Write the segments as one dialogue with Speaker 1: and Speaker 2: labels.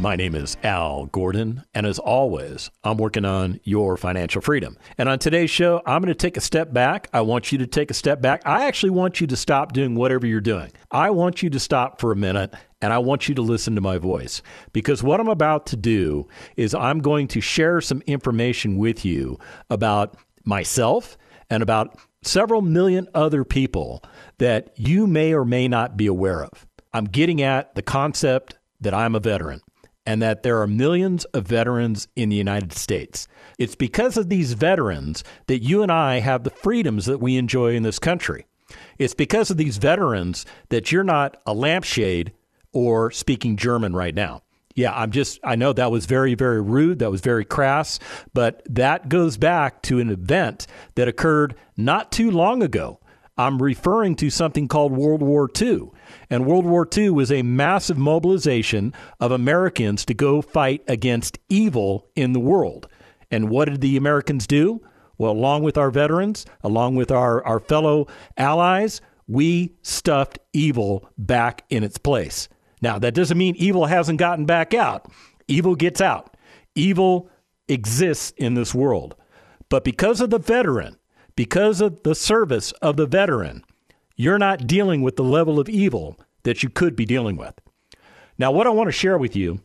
Speaker 1: My name is Al Gordon, and as always, I'm working on your financial freedom. And on today's show, I'm going to take a step back. I want you to take a step back. I actually want you to stop doing whatever you're doing. I want you to stop for a minute and I want you to listen to my voice because what I'm about to do is I'm going to share some information with you about myself and about several million other people that you may or may not be aware of. I'm getting at the concept that I'm a veteran and that there are millions of veterans in the United States. It's because of these veterans that you and I have the freedoms that we enjoy in this country. It's because of these veterans that you're not a lampshade or speaking German right now. Yeah, I'm just, I know that was very, very rude. That was very crass, but that goes back to an event that occurred not too long ago. I'm referring to something called World War II. And World War II was a massive mobilization of Americans to go fight against evil in the world. And what did the Americans do? Well, along with our veterans, along with our, our fellow allies, we stuffed evil back in its place. Now, that doesn't mean evil hasn't gotten back out. Evil gets out. Evil exists in this world. But because of the veteran, because of the service of the veteran, you're not dealing with the level of evil that you could be dealing with. Now, what I want to share with you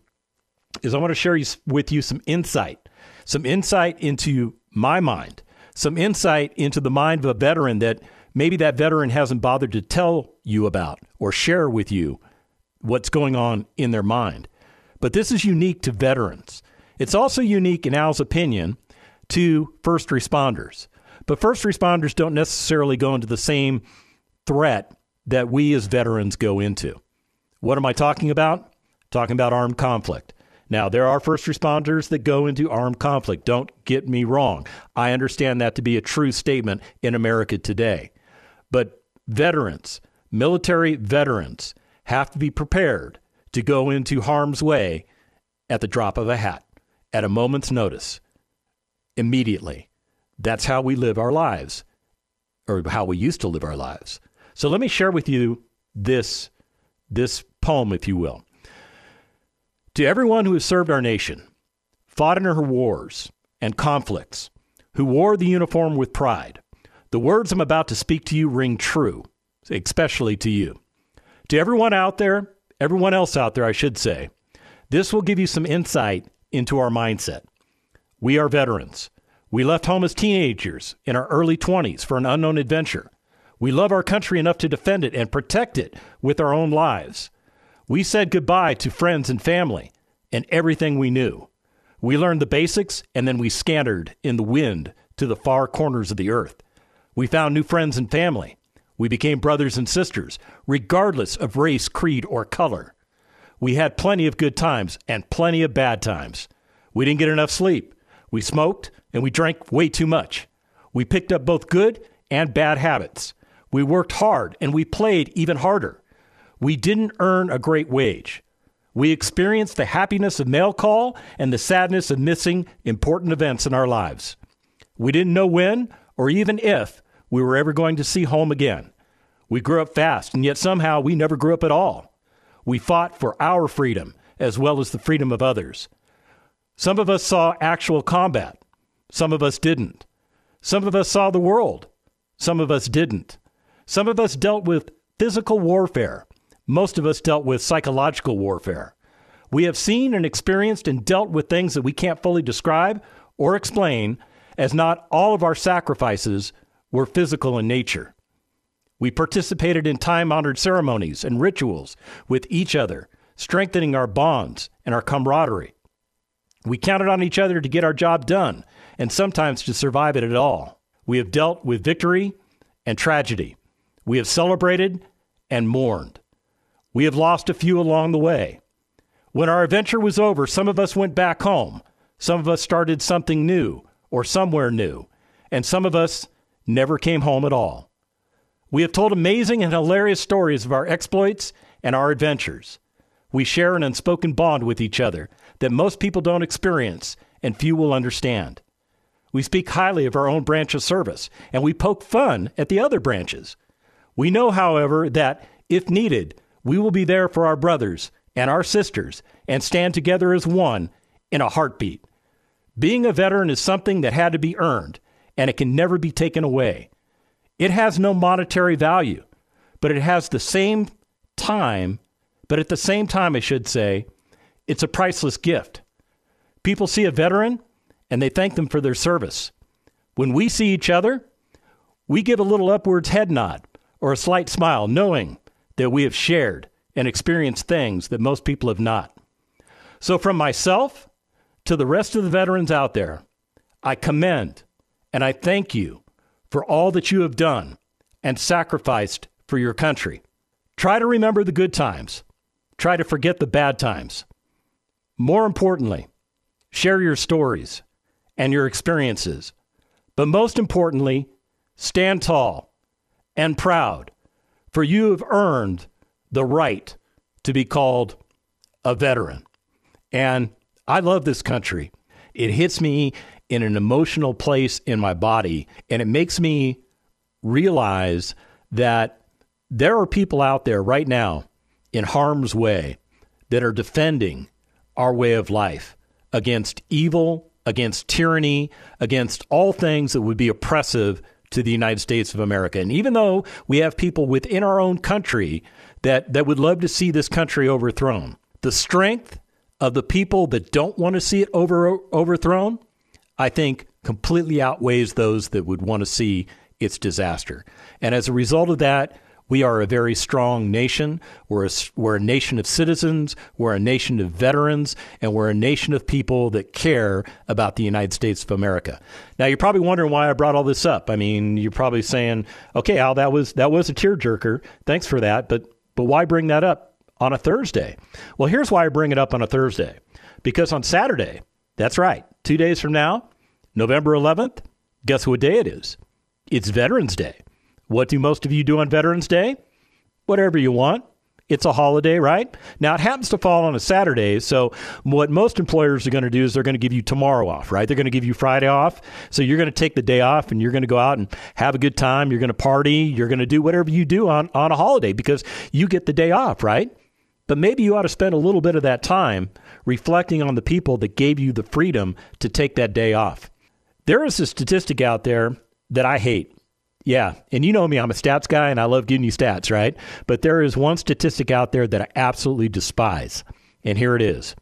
Speaker 1: is I want to share with you some insight, some insight into my mind, some insight into the mind of a veteran that maybe that veteran hasn't bothered to tell you about or share with you what's going on in their mind. But this is unique to veterans. It's also unique, in Al's opinion, to first responders. But first responders don't necessarily go into the same threat that we as veterans go into. What am I talking about? Talking about armed conflict. Now, there are first responders that go into armed conflict. Don't get me wrong. I understand that to be a true statement in America today. But veterans, military veterans, have to be prepared to go into harm's way at the drop of a hat, at a moment's notice, immediately. That's how we live our lives, or how we used to live our lives. So let me share with you this, this poem, if you will. To everyone who has served our nation, fought in her wars and conflicts, who wore the uniform with pride, the words I'm about to speak to you ring true, especially to you. To everyone out there, everyone else out there, I should say, this will give you some insight into our mindset. We are veterans. We left home as teenagers in our early 20s for an unknown adventure. We love our country enough to defend it and protect it with our own lives. We said goodbye to friends and family and everything we knew. We learned the basics and then we scattered in the wind to the far corners of the earth. We found new friends and family. We became brothers and sisters, regardless of race, creed, or color. We had plenty of good times and plenty of bad times. We didn't get enough sleep. We smoked and we drank way too much. We picked up both good and bad habits. We worked hard and we played even harder. We didn't earn a great wage. We experienced the happiness of mail call and the sadness of missing important events in our lives. We didn't know when or even if we were ever going to see home again. We grew up fast, and yet somehow we never grew up at all. We fought for our freedom as well as the freedom of others. Some of us saw actual combat, some of us didn't. Some of us saw the world, some of us didn't. Some of us dealt with physical warfare. Most of us dealt with psychological warfare. We have seen and experienced and dealt with things that we can't fully describe or explain, as not all of our sacrifices were physical in nature. We participated in time honored ceremonies and rituals with each other, strengthening our bonds and our camaraderie. We counted on each other to get our job done and sometimes to survive it at all. We have dealt with victory and tragedy. We have celebrated and mourned. We have lost a few along the way. When our adventure was over, some of us went back home. Some of us started something new or somewhere new, and some of us never came home at all. We have told amazing and hilarious stories of our exploits and our adventures. We share an unspoken bond with each other that most people don't experience and few will understand. We speak highly of our own branch of service, and we poke fun at the other branches. We know, however, that if needed, we will be there for our brothers and our sisters and stand together as one in a heartbeat. Being a veteran is something that had to be earned, and it can never be taken away. It has no monetary value, but it has the same time, but at the same time, I should say, it's a priceless gift. People see a veteran and they thank them for their service. When we see each other, we give a little upwards head nod or a slight smile, knowing that we have shared and experienced things that most people have not. So, from myself to the rest of the veterans out there, I commend and I thank you for all that you have done and sacrificed for your country. Try to remember the good times, try to forget the bad times. More importantly, share your stories and your experiences. But most importantly, stand tall and proud, for you have earned the right to be called a veteran. And I love this country. It hits me in an emotional place in my body, and it makes me realize that there are people out there right now in harm's way that are defending our way of life against evil against tyranny, against all things that would be oppressive to the United States of America. And even though we have people within our own country that, that would love to see this country overthrown, the strength of the people that don't want to see it over, overthrown, I think completely outweighs those that would want to see its disaster. And as a result of that, we are a very strong nation. We're a, we're a nation of citizens. We're a nation of veterans. And we're a nation of people that care about the United States of America. Now, you're probably wondering why I brought all this up. I mean, you're probably saying, okay, Al, that was, that was a tearjerker. Thanks for that. But, but why bring that up on a Thursday? Well, here's why I bring it up on a Thursday. Because on Saturday, that's right, two days from now, November 11th, guess what day it is? It's Veterans Day. What do most of you do on Veterans Day? Whatever you want. It's a holiday, right? Now, it happens to fall on a Saturday. So, what most employers are going to do is they're going to give you tomorrow off, right? They're going to give you Friday off. So, you're going to take the day off and you're going to go out and have a good time. You're going to party. You're going to do whatever you do on, on a holiday because you get the day off, right? But maybe you ought to spend a little bit of that time reflecting on the people that gave you the freedom to take that day off. There is a statistic out there that I hate. Yeah. And you know me, I'm a stats guy and I love giving you stats, right? But there is one statistic out there that I absolutely despise. And here it is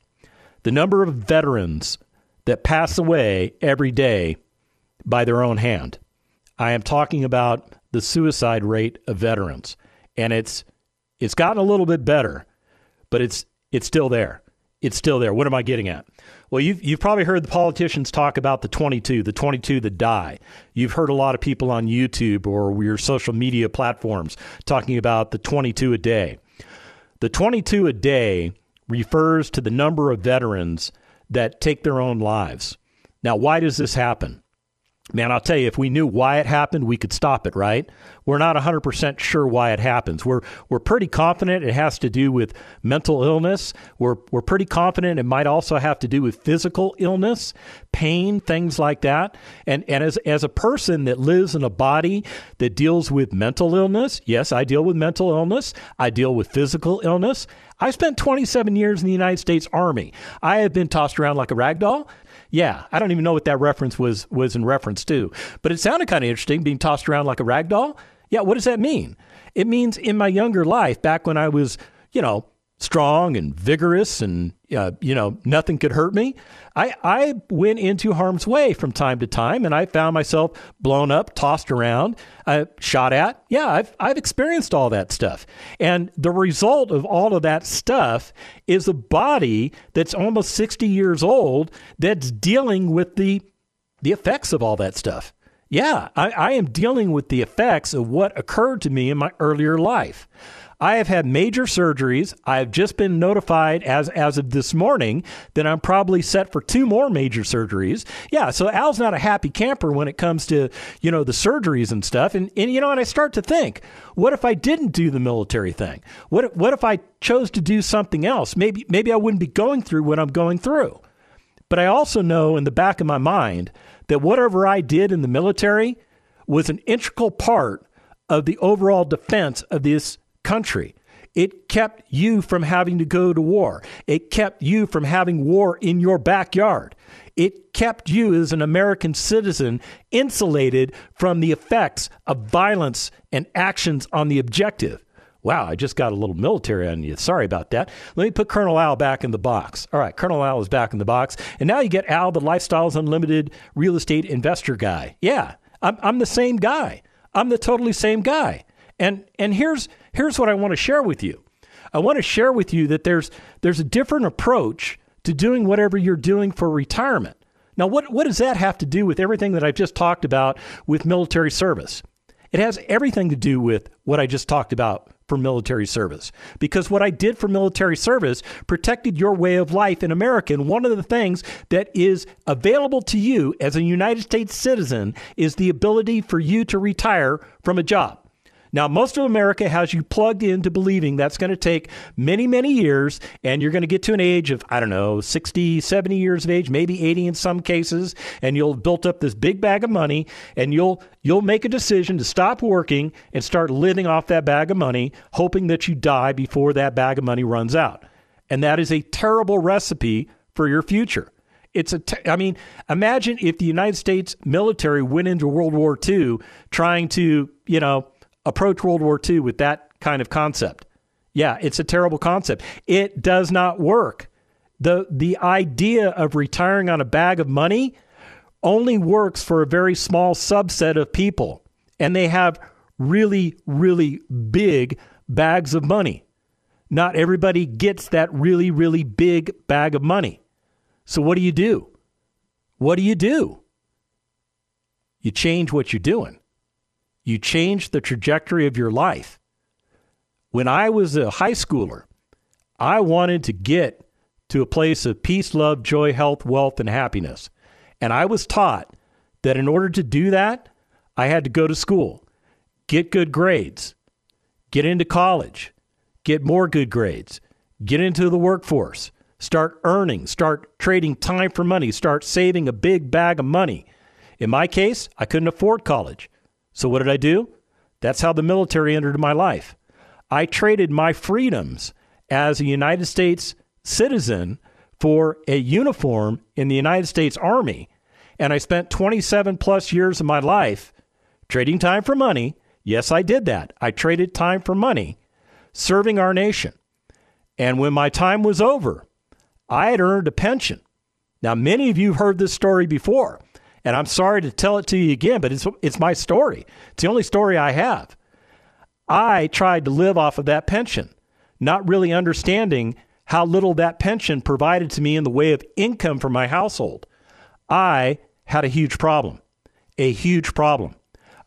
Speaker 1: the number of veterans that pass away every day by their own hand. I am talking about the suicide rate of veterans. And it's it's gotten a little bit better, but it's it's still there. It's still there. What am I getting at? Well, you've, you've probably heard the politicians talk about the 22, the 22 that die. You've heard a lot of people on YouTube or your social media platforms talking about the 22 a day. The 22 a day refers to the number of veterans that take their own lives. Now, why does this happen? Man, I'll tell you, if we knew why it happened, we could stop it, right? We're not 100% sure why it happens. We're, we're pretty confident it has to do with mental illness. We're, we're pretty confident it might also have to do with physical illness, pain, things like that. And, and as, as a person that lives in a body that deals with mental illness, yes, I deal with mental illness, I deal with physical illness. I spent 27 years in the United States Army. I have been tossed around like a rag doll. Yeah, I don't even know what that reference was was in reference to, but it sounded kind of interesting being tossed around like a rag doll. Yeah, what does that mean? It means in my younger life, back when I was, you know, strong and vigorous and uh, you know nothing could hurt me. I, I went into harm's way from time to time and i found myself blown up tossed around uh, shot at. Yeah I've, I've experienced all that stuff. And the result of all of that stuff is a body that's almost 60 years old that's dealing with the the effects of all that stuff. Yeah I, I am dealing with the effects of what occurred to me in my earlier life I have had major surgeries. I have just been notified as as of this morning that I'm probably set for two more major surgeries. Yeah, so Al's not a happy camper when it comes to, you know, the surgeries and stuff. And and you know, and I start to think, what if I didn't do the military thing? What what if I chose to do something else? Maybe maybe I wouldn't be going through what I'm going through. But I also know in the back of my mind that whatever I did in the military was an integral part of the overall defense of this country. It kept you from having to go to war. It kept you from having war in your backyard. It kept you as an American citizen insulated from the effects of violence and actions on the objective. Wow, I just got a little military on you. Sorry about that. Let me put Colonel Al back in the box. All right, Colonel Al is back in the box. And now you get Al, the Lifestyles Unlimited real estate investor guy. Yeah, I'm, I'm the same guy. I'm the totally same guy. And, and here's, here's what I want to share with you. I want to share with you that there's, there's a different approach to doing whatever you're doing for retirement. Now, what, what does that have to do with everything that I've just talked about with military service? It has everything to do with what I just talked about for military service. Because what I did for military service protected your way of life in America. And one of the things that is available to you as a United States citizen is the ability for you to retire from a job. Now, most of America has you plugged into believing that's going to take many, many years, and you're going to get to an age of, I don't know, 60, 70 years of age, maybe 80 in some cases, and you'll have built up this big bag of money, and you'll you'll make a decision to stop working and start living off that bag of money, hoping that you die before that bag of money runs out. And that is a terrible recipe for your future. It's a. Te- I mean, imagine if the United States military went into World War II trying to, you know, approach World War II with that kind of concept. Yeah, it's a terrible concept. It does not work. The, the idea of retiring on a bag of money only works for a very small subset of people, and they have really, really big bags of money. Not everybody gets that really, really big bag of money. So, what do you do? What do you do? You change what you're doing. You change the trajectory of your life. When I was a high schooler, I wanted to get to a place of peace, love, joy, health, wealth, and happiness. And I was taught that in order to do that, I had to go to school, get good grades, get into college, get more good grades, get into the workforce, start earning, start trading time for money, start saving a big bag of money. In my case, I couldn't afford college. So what did I do? That's how the military entered my life. I traded my freedoms as a United States citizen for a uniform in the United States Army. And I spent 27 plus years of my life trading time for money. Yes, I did that. I traded time for money, serving our nation. And when my time was over, I had earned a pension. Now, many of you have heard this story before. And I'm sorry to tell it to you again, but it's, it's my story. It's the only story I have. I tried to live off of that pension, not really understanding how little that pension provided to me in the way of income for my household. I had a huge problem, a huge problem.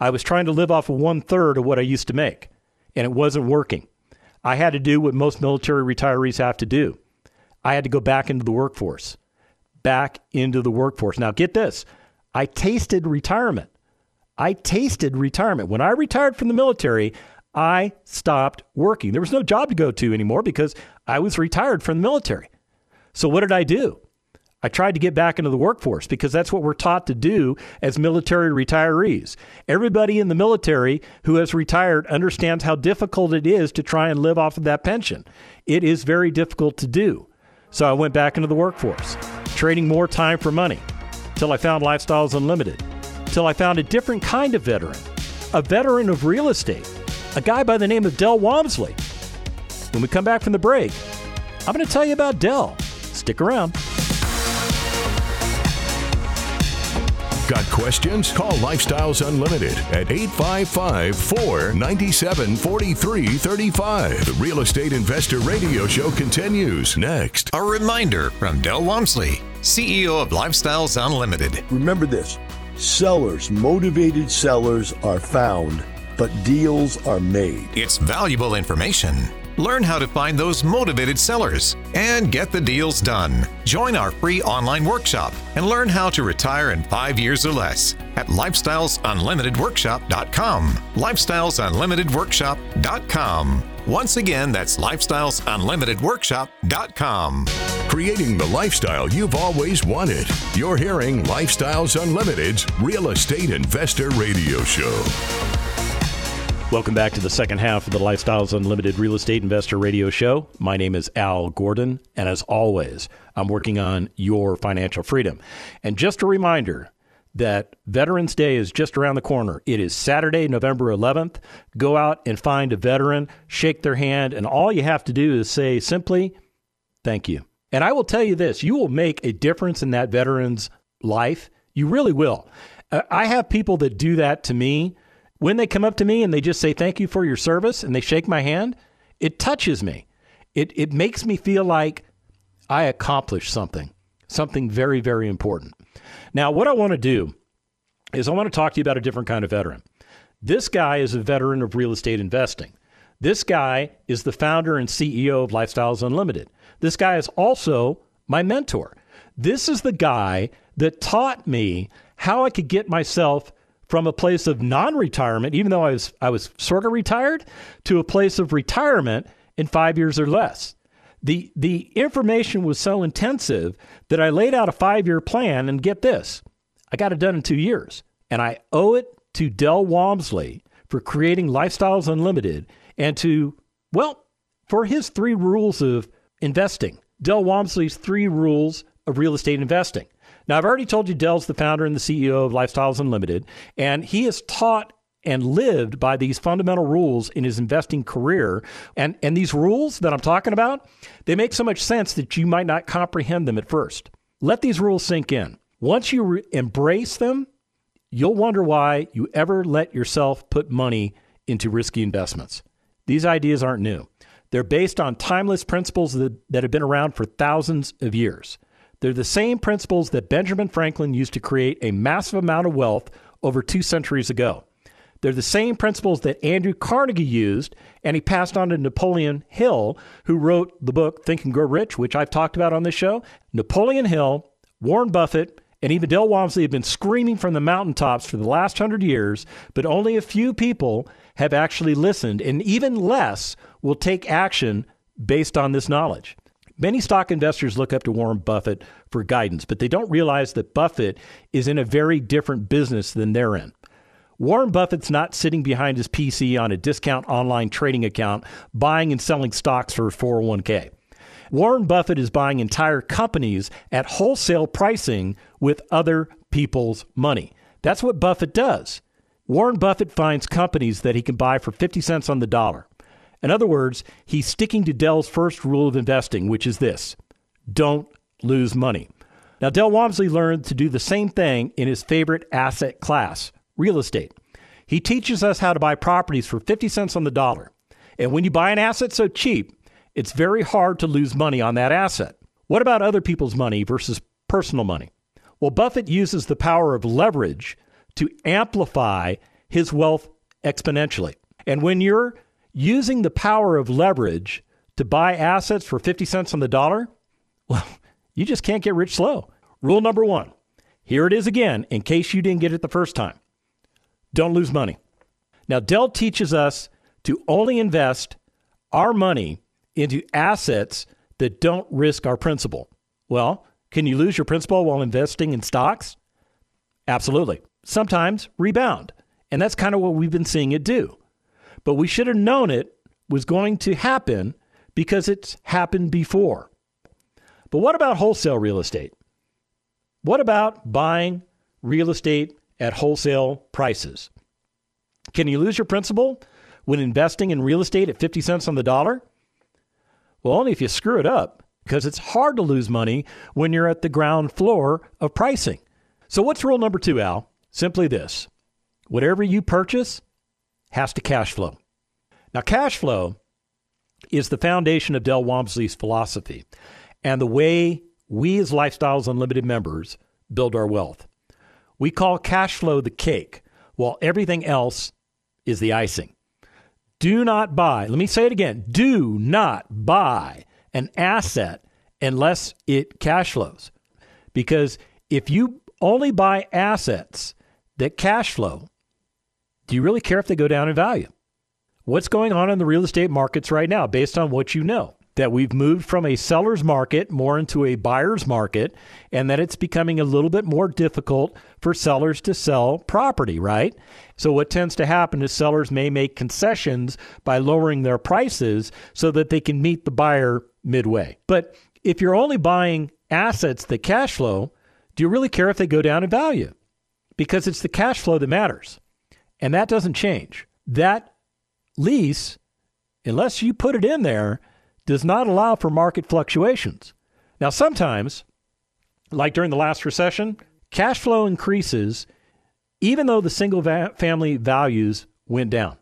Speaker 1: I was trying to live off of one third of what I used to make, and it wasn't working. I had to do what most military retirees have to do. I had to go back into the workforce, back into the workforce. Now, get this I tasted retirement. I tasted retirement. When I retired from the military, I stopped working. There was no job to go to anymore because I was retired from the military. So, what did I do? I tried to get back into the workforce because that's what we're taught to do as military retirees. Everybody in the military who has retired understands how difficult it is to try and live off of that pension. It is very difficult to do. So I went back into the workforce, trading more time for money till I found Lifestyles Unlimited, till I found a different kind of veteran, a veteran of real estate, a guy by the name of Del Walmsley. When we come back from the break, I'm going to tell you about Del. Stick around.
Speaker 2: Got questions? Call Lifestyles Unlimited at 855 497 4335. The Real Estate Investor Radio Show continues next.
Speaker 3: A reminder from Del Walmsley, CEO of Lifestyles Unlimited.
Speaker 4: Remember this sellers, motivated sellers, are found but deals are made.
Speaker 3: It's valuable information. Learn how to find those motivated sellers and get the deals done. Join our free online workshop and learn how to retire in five years or less at lifestylesunlimitedworkshop.com. Lifestylesunlimitedworkshop.com. Once again, that's lifestylesunlimitedworkshop.com.
Speaker 2: Creating the lifestyle you've always wanted. You're hearing Lifestyles Unlimited's Real Estate Investor Radio Show.
Speaker 1: Welcome back to the second half of the Lifestyles Unlimited Real Estate Investor Radio Show. My name is Al Gordon, and as always, I'm working on your financial freedom. And just a reminder that Veterans Day is just around the corner. It is Saturday, November 11th. Go out and find a veteran, shake their hand, and all you have to do is say simply, thank you. And I will tell you this you will make a difference in that veteran's life. You really will. Uh, I have people that do that to me. When they come up to me and they just say, thank you for your service, and they shake my hand, it touches me. It, it makes me feel like I accomplished something, something very, very important. Now, what I want to do is I want to talk to you about a different kind of veteran. This guy is a veteran of real estate investing. This guy is the founder and CEO of Lifestyles Unlimited. This guy is also my mentor. This is the guy that taught me how I could get myself from a place of non-retirement, even though I was I was sort of retired, to a place of retirement in five years or less. The the information was so intensive that I laid out a five year plan, and get this, I got it done in two years, and I owe it to Del Walmsley for creating Lifestyles Unlimited and to well for his three rules of investing. Del Walmsley's three rules of real estate investing. Now, I've already told you Del's the founder and the CEO of Lifestyles Unlimited, and he has taught and lived by these fundamental rules in his investing career. And, and these rules that I'm talking about, they make so much sense that you might not comprehend them at first. Let these rules sink in. Once you re- embrace them, you'll wonder why you ever let yourself put money into risky investments. These ideas aren't new. They're based on timeless principles that, that have been around for thousands of years. They're the same principles that Benjamin Franklin used to create a massive amount of wealth over two centuries ago. They're the same principles that Andrew Carnegie used, and he passed on to Napoleon Hill, who wrote the book Think and Grow Rich, which I've talked about on this show. Napoleon Hill, Warren Buffett, and even Del Walmsley have been screaming from the mountaintops for the last hundred years, but only a few people have actually listened, and even less will take action based on this knowledge. Many stock investors look up to Warren Buffett for guidance, but they don't realize that Buffett is in a very different business than they're in. Warren Buffett's not sitting behind his PC on a discount online trading account buying and selling stocks for 401k. Warren Buffett is buying entire companies at wholesale pricing with other people's money. That's what Buffett does. Warren Buffett finds companies that he can buy for 50 cents on the dollar. In other words, he's sticking to Del's first rule of investing, which is this don't lose money. Now, Del Walmsley learned to do the same thing in his favorite asset class, real estate. He teaches us how to buy properties for 50 cents on the dollar. And when you buy an asset so cheap, it's very hard to lose money on that asset. What about other people's money versus personal money? Well, Buffett uses the power of leverage to amplify his wealth exponentially. And when you're using the power of leverage to buy assets for 50 cents on the dollar, well, you just can't get rich slow. Rule number one here it is again, in case you didn't get it the first time don't lose money. Now, Del teaches us to only invest our money into assets that don't risk our principal. Well, can you lose your principal while investing in stocks? Absolutely. Sometimes rebound. And that's kind of what we've been seeing it do. But we should have known it was going to happen because it's happened before. But what about wholesale real estate? What about buying real estate at wholesale prices? Can you lose your principal when investing in real estate at 50 cents on the dollar? Well, only if you screw it up, because it's hard to lose money when you're at the ground floor of pricing. So, what's rule number two, Al? Simply this whatever you purchase, has to cash flow. Now, cash flow is the foundation of Del Walmsley's philosophy and the way we as Lifestyles Unlimited members build our wealth. We call cash flow the cake, while everything else is the icing. Do not buy, let me say it again do not buy an asset unless it cash flows. Because if you only buy assets that cash flow, do you really care if they go down in value? What's going on in the real estate markets right now based on what you know? That we've moved from a seller's market more into a buyer's market, and that it's becoming a little bit more difficult for sellers to sell property, right? So, what tends to happen is sellers may make concessions by lowering their prices so that they can meet the buyer midway. But if you're only buying assets that cash flow, do you really care if they go down in value? Because it's the cash flow that matters. And that doesn't change. That lease, unless you put it in there, does not allow for market fluctuations. Now, sometimes, like during the last recession, cash flow increases even though the single va- family values went down.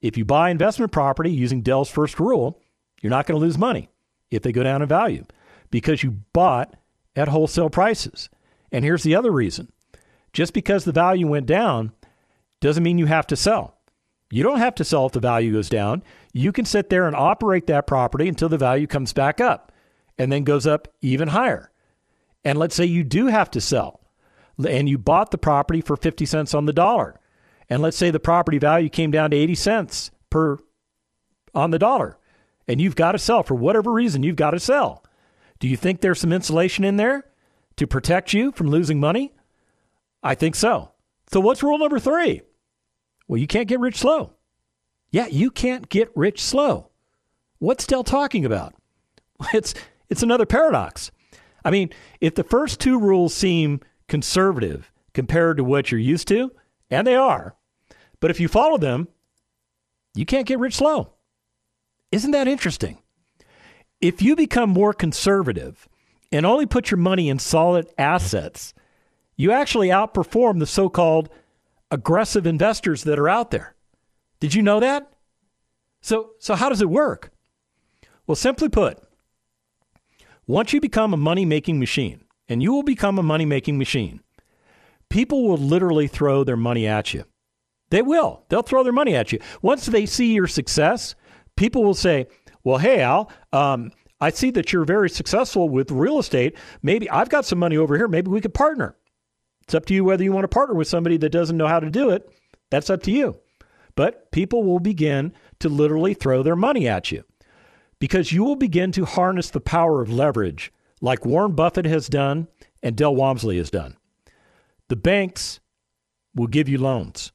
Speaker 1: If you buy investment property using Del's first rule, you're not going to lose money if they go down in value because you bought at wholesale prices. And here's the other reason just because the value went down doesn't mean you have to sell. You don't have to sell if the value goes down. You can sit there and operate that property until the value comes back up and then goes up even higher. And let's say you do have to sell and you bought the property for 50 cents on the dollar. And let's say the property value came down to 80 cents per on the dollar. And you've got to sell for whatever reason, you've got to sell. Do you think there's some insulation in there to protect you from losing money? I think so. So what's rule number 3? Well, you can't get rich slow. Yeah, you can't get rich slow. What's Del talking about? It's it's another paradox. I mean, if the first two rules seem conservative compared to what you're used to, and they are. But if you follow them, you can't get rich slow. Isn't that interesting? If you become more conservative and only put your money in solid assets, you actually outperform the so called aggressive investors that are out there. Did you know that? So, so how does it work? Well, simply put, once you become a money making machine, and you will become a money making machine. People will literally throw their money at you. They will. They'll throw their money at you. Once they see your success, people will say, Well, hey, Al, um, I see that you're very successful with real estate. Maybe I've got some money over here. Maybe we could partner. It's up to you whether you want to partner with somebody that doesn't know how to do it. That's up to you. But people will begin to literally throw their money at you because you will begin to harness the power of leverage like Warren Buffett has done and Del Walmsley has done. The banks will give you loans.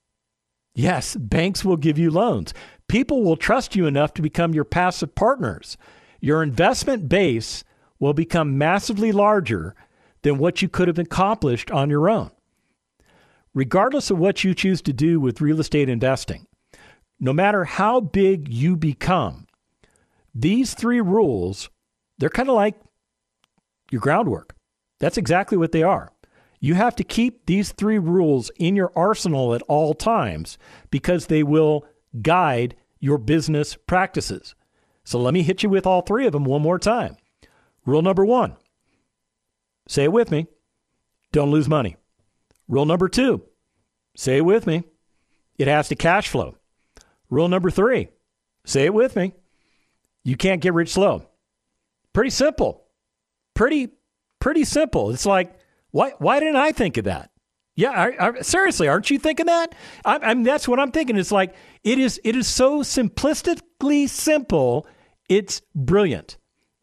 Speaker 1: Yes, banks will give you loans. People will trust you enough to become your passive partners. Your investment base will become massively larger than what you could have accomplished on your own. Regardless of what you choose to do with real estate investing, no matter how big you become, these three rules, they're kind of like your groundwork. That's exactly what they are. You have to keep these three rules in your arsenal at all times because they will guide your business practices. So let me hit you with all three of them one more time. Rule number one say it with me don't lose money. Rule number two say it with me it has to cash flow. Rule number three say it with me you can't get rich slow. Pretty simple pretty pretty simple. It's like why why didn't I think of that? Yeah, I, I, seriously, aren't you thinking that? I, I mean, that's what I'm thinking. It's like it is it is so simplistically simple. It's brilliant.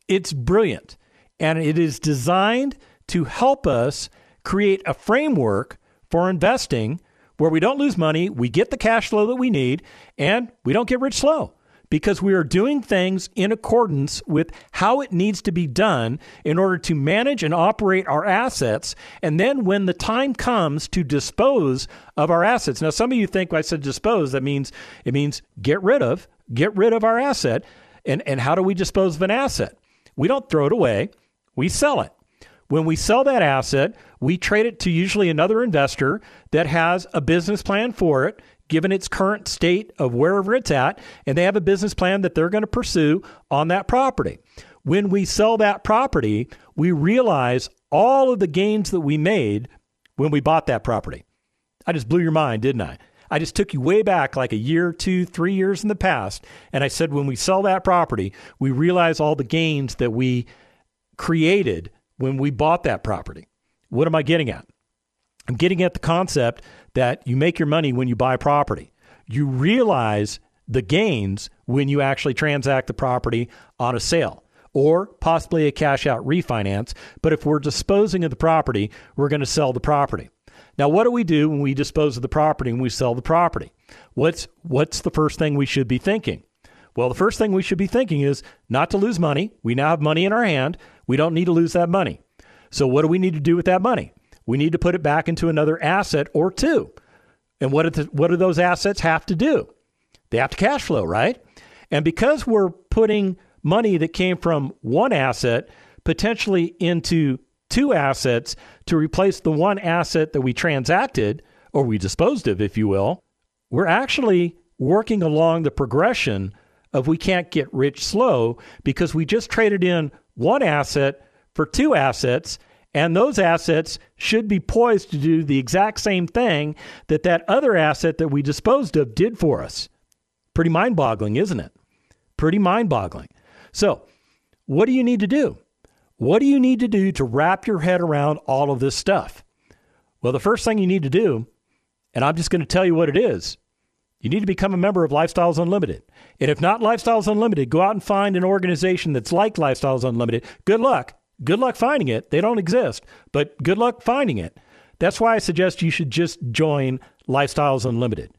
Speaker 1: It's brilliant, and it is designed to help us create a framework for investing where we don't lose money, we get the cash flow that we need, and we don't get rich slow because we are doing things in accordance with how it needs to be done in order to manage and operate our assets. And then when the time comes to dispose of our assets, now some of you think I said dispose, that means it means get rid of, get rid of our asset. And, and how do we dispose of an asset? We don't throw it away, we sell it. When we sell that asset, we trade it to usually another investor that has a business plan for it given its current state of wherever it's at, and they have a business plan that they're going to pursue on that property. When we sell that property, we realize all of the gains that we made when we bought that property. I just blew your mind, didn't I? I just took you way back, like a year, two, three years in the past, and I said when we sell that property, we realize all the gains that we created when we bought that property. What am I getting at? I'm getting at the concept that you make your money when you buy property. You realize the gains when you actually transact the property on a sale or possibly a cash out refinance. But if we're disposing of the property, we're going to sell the property. Now, what do we do when we dispose of the property and we sell the property? What's what's the first thing we should be thinking? Well, the first thing we should be thinking is not to lose money. We now have money in our hand. We don't need to lose that money. So, what do we need to do with that money? We need to put it back into another asset or two. And what, the, what do those assets have to do? They have to cash flow, right? And because we're putting money that came from one asset potentially into two assets to replace the one asset that we transacted or we disposed of, if you will, we're actually working along the progression of we can't get rich slow because we just traded in one asset for two assets and those assets should be poised to do the exact same thing that that other asset that we disposed of did for us. Pretty mind boggling, isn't it? Pretty mind boggling. So, what do you need to do? What do you need to do to wrap your head around all of this stuff? Well, the first thing you need to do, and I'm just going to tell you what it is, you need to become a member of Lifestyles Unlimited. And if not Lifestyles Unlimited, go out and find an organization that's like Lifestyles Unlimited. Good luck. Good luck finding it. They don't exist, but good luck finding it. That's why I suggest you should just join Lifestyles Unlimited.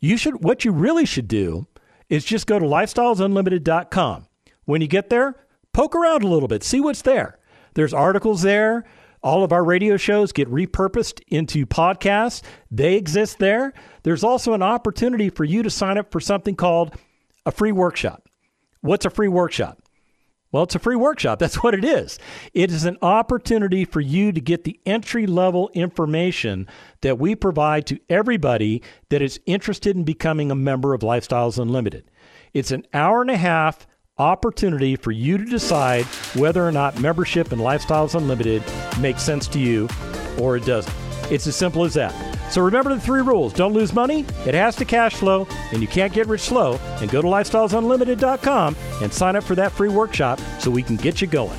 Speaker 1: You should what you really should do is just go to lifestylesunlimited.com. When you get there, poke around a little bit, see what's there. There's articles there. All of our radio shows get repurposed into podcasts. They exist there. There's also an opportunity for you to sign up for something called a free workshop. What's a free workshop? Well, it's a free workshop. That's what it is. It is an opportunity for you to get the entry level information that we provide to everybody that is interested in becoming a member of Lifestyles Unlimited. It's an hour and a half opportunity for you to decide whether or not membership in Lifestyles Unlimited makes sense to you or it doesn't. It's as simple as that. So remember the three rules. Don't lose money, it has to cash flow, and you can't get rich slow. And go to lifestylesunlimited.com and sign up for that free workshop so we can get you going.